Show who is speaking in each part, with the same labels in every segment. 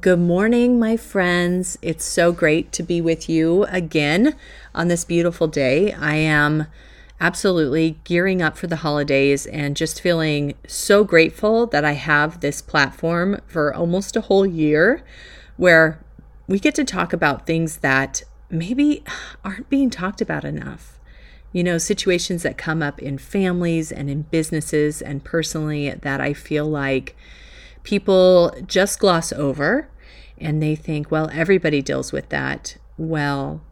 Speaker 1: Good morning, my friends. It's so great to be with you again on this beautiful day. I am absolutely gearing up for the holidays and just feeling so grateful that I have this platform for almost a whole year where we get to talk about things that maybe aren't being talked about enough. You know, situations that come up in families and in businesses and personally that I feel like people just gloss over and they think, well, everybody deals with that. Well,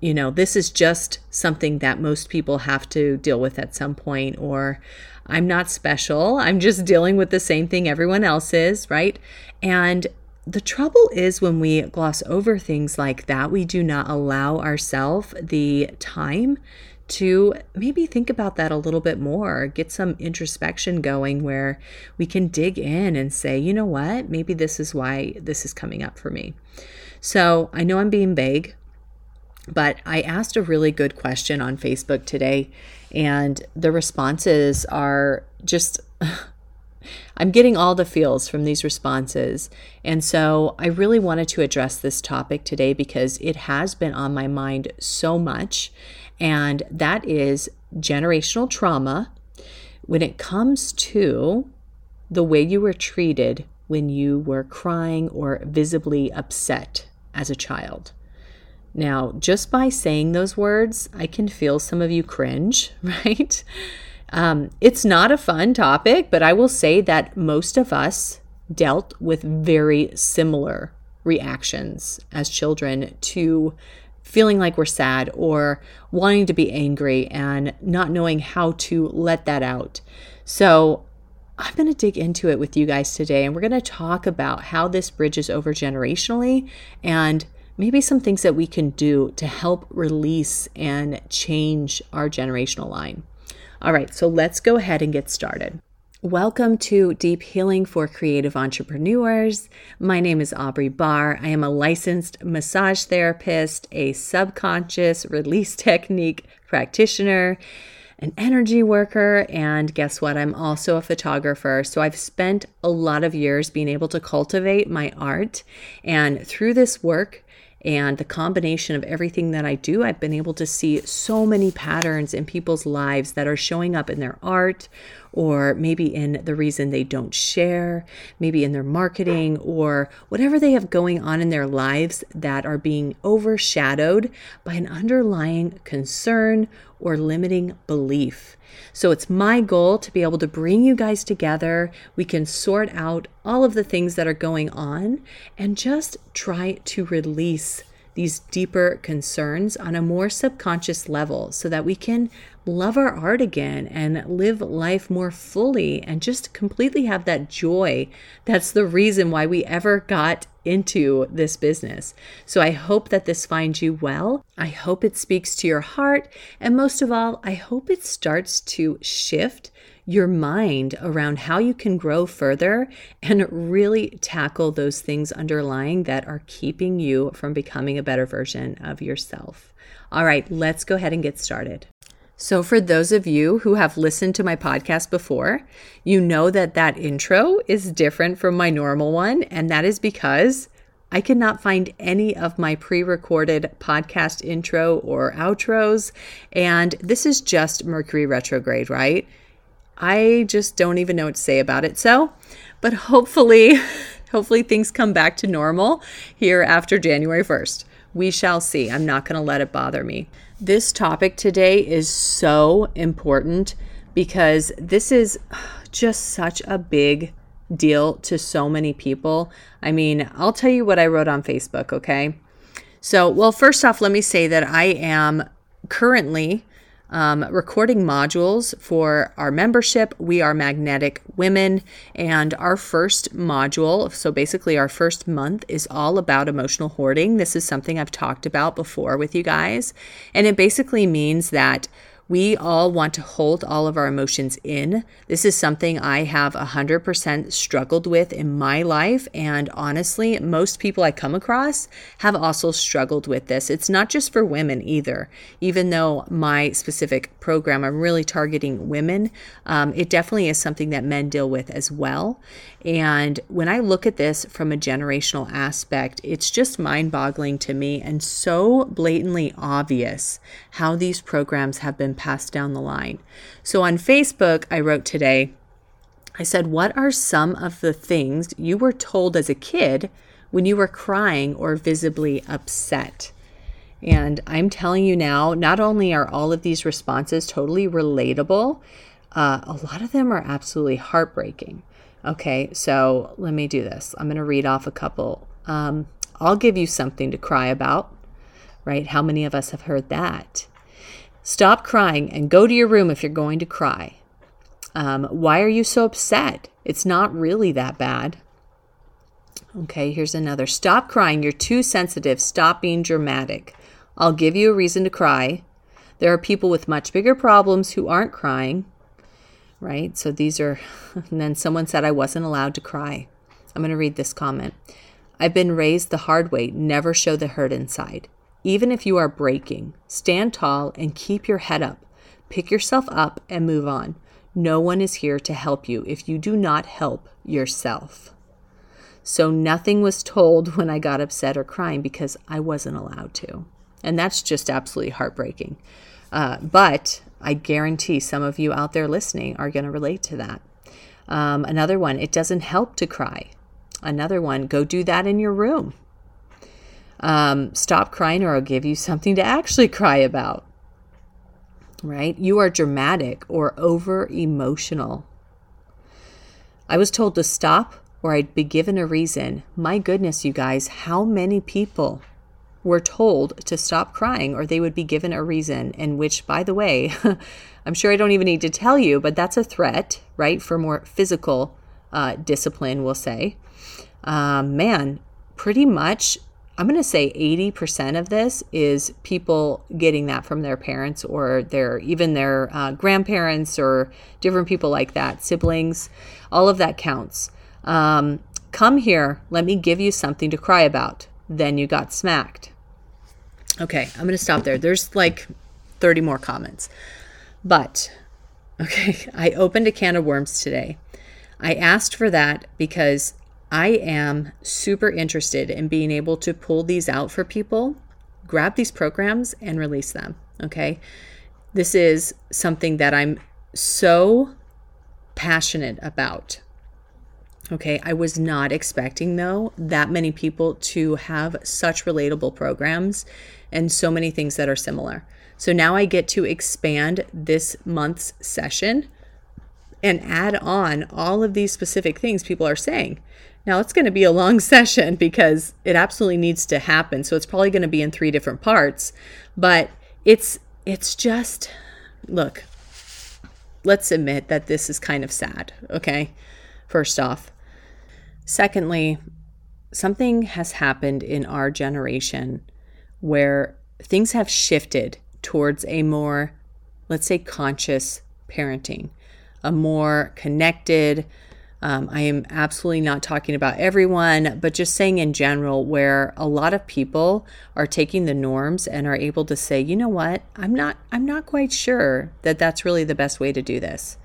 Speaker 1: you know, this is just something that most people have to deal with at some point, or I'm not special. I'm just dealing with the same thing everyone else is, right? And the trouble is when we gloss over things like that, we do not allow ourselves the time to maybe think about that a little bit more, get some introspection going where we can dig in and say, you know what, maybe this is why this is coming up for me. So I know I'm being vague, but I asked a really good question on Facebook today, and the responses are just. I'm getting all the feels from these responses. And so I really wanted to address this topic today because it has been on my mind so much and that is generational trauma when it comes to the way you were treated when you were crying or visibly upset as a child. Now, just by saying those words, I can feel some of you cringe, right? Um, it's not a fun topic, but I will say that most of us dealt with very similar reactions as children to feeling like we're sad or wanting to be angry and not knowing how to let that out. So, I'm going to dig into it with you guys today, and we're going to talk about how this bridges over generationally and maybe some things that we can do to help release and change our generational line. All right, so let's go ahead and get started. Welcome to Deep Healing for Creative Entrepreneurs. My name is Aubrey Barr. I am a licensed massage therapist, a subconscious release technique practitioner, an energy worker, and guess what? I'm also a photographer. So I've spent a lot of years being able to cultivate my art. And through this work, and the combination of everything that I do, I've been able to see so many patterns in people's lives that are showing up in their art or maybe in the reason they don't share, maybe in their marketing or whatever they have going on in their lives that are being overshadowed by an underlying concern or limiting belief. So it's my goal to be able to bring you guys together. We can sort out all of the things that are going on and just try to release these deeper concerns on a more subconscious level so that we can love our art again and live life more fully and just completely have that joy. That's the reason why we ever got into this business. So I hope that this finds you well. I hope it speaks to your heart. And most of all, I hope it starts to shift your mind around how you can grow further and really tackle those things underlying that are keeping you from becoming a better version of yourself. All right, let's go ahead and get started. So, for those of you who have listened to my podcast before, you know that that intro is different from my normal one, and that is because I cannot find any of my pre recorded podcast intro or outros, and this is just Mercury retrograde, right? I just don't even know what to say about it. So, but hopefully, hopefully things come back to normal here after January 1st. We shall see. I'm not going to let it bother me. This topic today is so important because this is just such a big deal to so many people. I mean, I'll tell you what I wrote on Facebook, okay? So, well, first off, let me say that I am currently um, recording modules for our membership. We are Magnetic Women, and our first module, so basically our first month, is all about emotional hoarding. This is something I've talked about before with you guys, and it basically means that we all want to hold all of our emotions in. This is something I have 100% struggled with in my life. And honestly, most people I come across have also struggled with this. It's not just for women either. Even though my specific program, I'm really targeting women, um, it definitely is something that men deal with as well. And when I look at this from a generational aspect, it's just mind boggling to me and so blatantly obvious how these programs have been passed down the line. So on Facebook, I wrote today, I said, What are some of the things you were told as a kid when you were crying or visibly upset? And I'm telling you now, not only are all of these responses totally relatable, uh, a lot of them are absolutely heartbreaking. Okay, so let me do this. I'm going to read off a couple. Um, I'll give you something to cry about, right? How many of us have heard that? Stop crying and go to your room if you're going to cry. Um, why are you so upset? It's not really that bad. Okay, here's another. Stop crying. You're too sensitive. Stop being dramatic. I'll give you a reason to cry. There are people with much bigger problems who aren't crying right? So these are, and then someone said I wasn't allowed to cry. I'm going to read this comment. I've been raised the hard way never show the hurt inside. Even if you are breaking, stand tall and keep your head up. Pick yourself up and move on. No one is here to help you if you do not help yourself. So nothing was told when I got upset or crying because I wasn't allowed to. And that's just absolutely heartbreaking. Uh, but I guarantee some of you out there listening are going to relate to that. Um, another one, it doesn't help to cry. Another one, go do that in your room. Um, stop crying or I'll give you something to actually cry about. Right? You are dramatic or over emotional. I was told to stop or I'd be given a reason. My goodness, you guys, how many people were told to stop crying or they would be given a reason, in which, by the way, I'm sure I don't even need to tell you, but that's a threat, right? For more physical uh, discipline, we'll say. Um, man, pretty much, I'm going to say 80% of this is people getting that from their parents or their even their uh, grandparents or different people like that, siblings. All of that counts. Um, come here, let me give you something to cry about. Then you got smacked. Okay, I'm going to stop there. There's like 30 more comments. But, okay, I opened a can of worms today. I asked for that because I am super interested in being able to pull these out for people, grab these programs, and release them. Okay. This is something that I'm so passionate about. Okay, I was not expecting though that many people to have such relatable programs and so many things that are similar. So now I get to expand this month's session and add on all of these specific things people are saying. Now it's going to be a long session because it absolutely needs to happen. So it's probably going to be in three different parts, but it's it's just look, let's admit that this is kind of sad, okay? First off. Secondly, something has happened in our generation where things have shifted towards a more, let's say, conscious parenting, a more connected. Um, I am absolutely not talking about everyone, but just saying in general, where a lot of people are taking the norms and are able to say, you know what, I'm not, I'm not quite sure that that's really the best way to do this.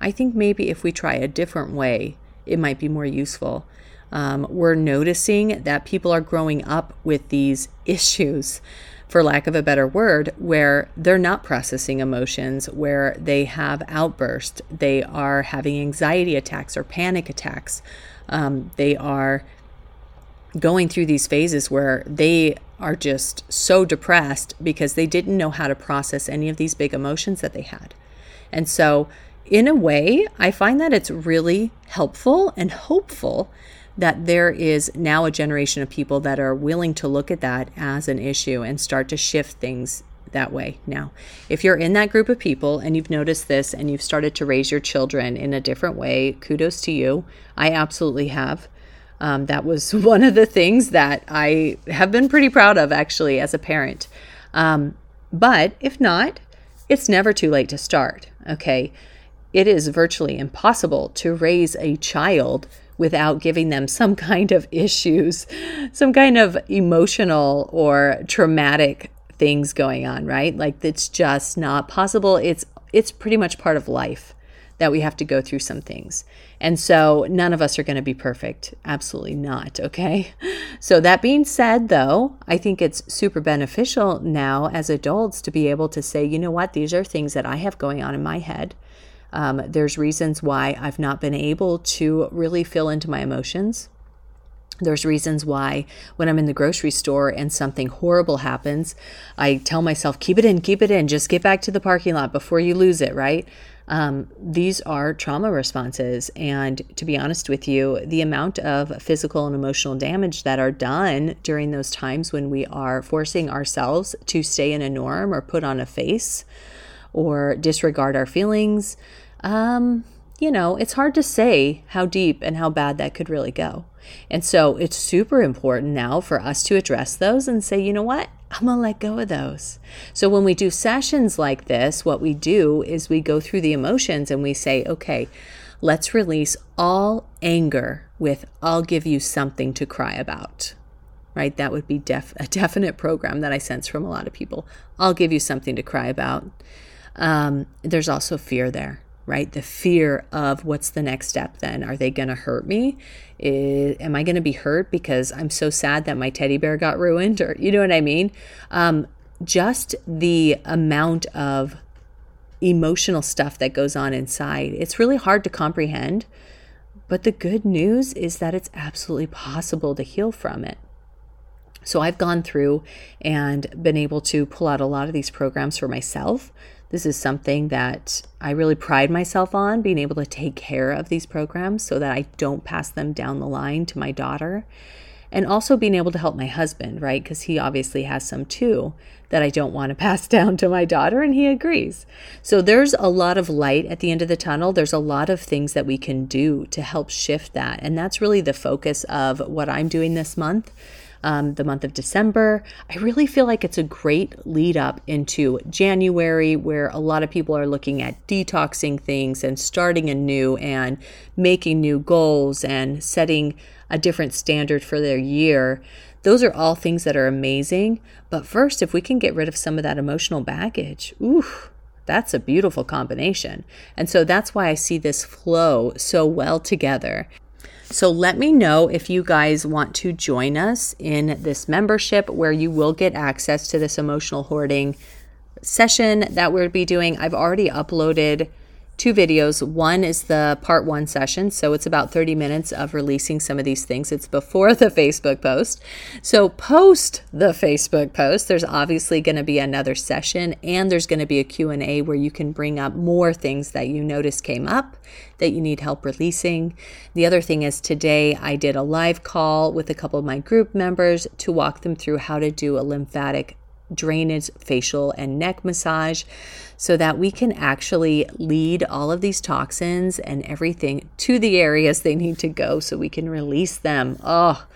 Speaker 1: I think maybe if we try a different way, it might be more useful. Um, we're noticing that people are growing up with these issues, for lack of a better word, where they're not processing emotions, where they have outbursts, they are having anxiety attacks or panic attacks. Um, they are going through these phases where they are just so depressed because they didn't know how to process any of these big emotions that they had. And so, in a way, I find that it's really helpful and hopeful that there is now a generation of people that are willing to look at that as an issue and start to shift things that way. Now, if you're in that group of people and you've noticed this and you've started to raise your children in a different way, kudos to you. I absolutely have. Um, that was one of the things that I have been pretty proud of actually as a parent. Um, but if not, it's never too late to start. Okay. It is virtually impossible to raise a child without giving them some kind of issues, some kind of emotional or traumatic things going on, right? Like it's just not possible. It's it's pretty much part of life that we have to go through some things. And so none of us are going to be perfect. Absolutely not. Okay. So, that being said, though, I think it's super beneficial now as adults to be able to say, you know what, these are things that I have going on in my head. Um, there's reasons why I've not been able to really feel into my emotions. There's reasons why when I'm in the grocery store and something horrible happens, I tell myself, keep it in, keep it in, just get back to the parking lot before you lose it, right? Um, these are trauma responses. And to be honest with you, the amount of physical and emotional damage that are done during those times when we are forcing ourselves to stay in a norm or put on a face or disregard our feelings, um, you know, it's hard to say how deep and how bad that could really go. And so it's super important now for us to address those and say, you know what? I'm to let go of those. So when we do sessions like this, what we do is we go through the emotions and we say, okay, let's release all anger with, I'll give you something to cry about. Right? That would be def- a definite program that I sense from a lot of people. I'll give you something to cry about. Um, there's also fear there right? The fear of what's the next step then? Are they going to hurt me? Is, am I going to be hurt because I'm so sad that my teddy bear got ruined? Or, you know what I mean? Um, just the amount of emotional stuff that goes on inside, it's really hard to comprehend. But the good news is that it's absolutely possible to heal from it. So I've gone through and been able to pull out a lot of these programs for myself this is something that I really pride myself on being able to take care of these programs so that I don't pass them down the line to my daughter. And also being able to help my husband, right? Because he obviously has some too that I don't want to pass down to my daughter, and he agrees. So there's a lot of light at the end of the tunnel. There's a lot of things that we can do to help shift that. And that's really the focus of what I'm doing this month um, the month of December. I really feel like it's a great lead up into January, where a lot of people are looking at detoxing things and starting anew and making new goals and setting a different standard for their year. Those are all things that are amazing. But first, if we can get rid of some of that emotional baggage, ooh, that's a beautiful combination. And so that's why I see this flow so well together. So let me know if you guys want to join us in this membership where you will get access to this emotional hoarding session that we'll be doing. I've already uploaded two videos. One is the part one session. So it's about 30 minutes of releasing some of these things. It's before the Facebook post. So post the Facebook post, there's obviously going to be another session and there's going to be a Q&A where you can bring up more things that you notice came up that you need help releasing. The other thing is today I did a live call with a couple of my group members to walk them through how to do a lymphatic drainage, facial, and neck massage so that we can actually lead all of these toxins and everything to the areas they need to go so we can release them. Oh,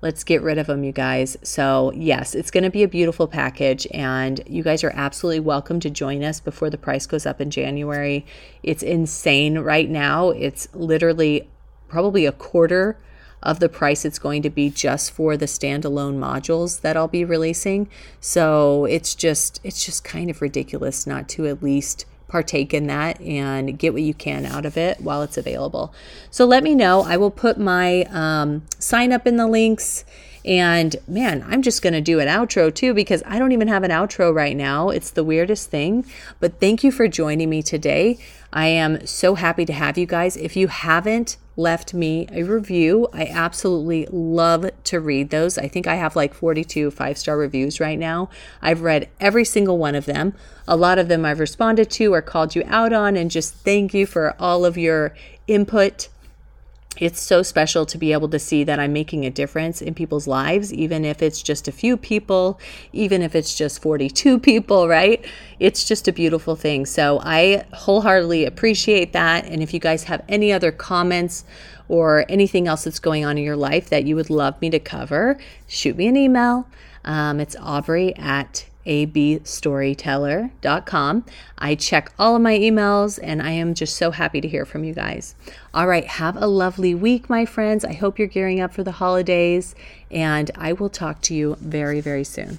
Speaker 1: let's get rid of them, you guys. So, yes, it's going to be a beautiful package, and you guys are absolutely welcome to join us before the price goes up in January. It's insane right now. It's literally probably a quarter of the price it's going to be just for the standalone modules that I'll be releasing. So it's just it's just kind of ridiculous not to at least partake in that and get what you can out of it while it's available. So let me know. I will put my um, sign up in the links. And man, I'm just going to do an outro too because I don't even have an outro right now. It's the weirdest thing. But thank you for joining me today. I am so happy to have you guys. If you haven't left me a review. I absolutely love to read those. I think I have like 42 five star reviews right now. I've read every single one of them. A lot of them I've responded to or called you out on, and just thank you for all of your input it's so special to be able to see that I'm making a difference in people's lives, even if it's just a few people, even if it's just 42 people, right? It's just a beautiful thing. So I wholeheartedly appreciate that. And if you guys have any other comments or anything else that's going on in your life that you would love me to cover, shoot me an email. Um, it's Aubrey at abstoryteller.com. I check all of my emails and I am just so happy to hear from you guys. All right, have a lovely week, my friends. I hope you're gearing up for the holidays, and I will talk to you very, very soon.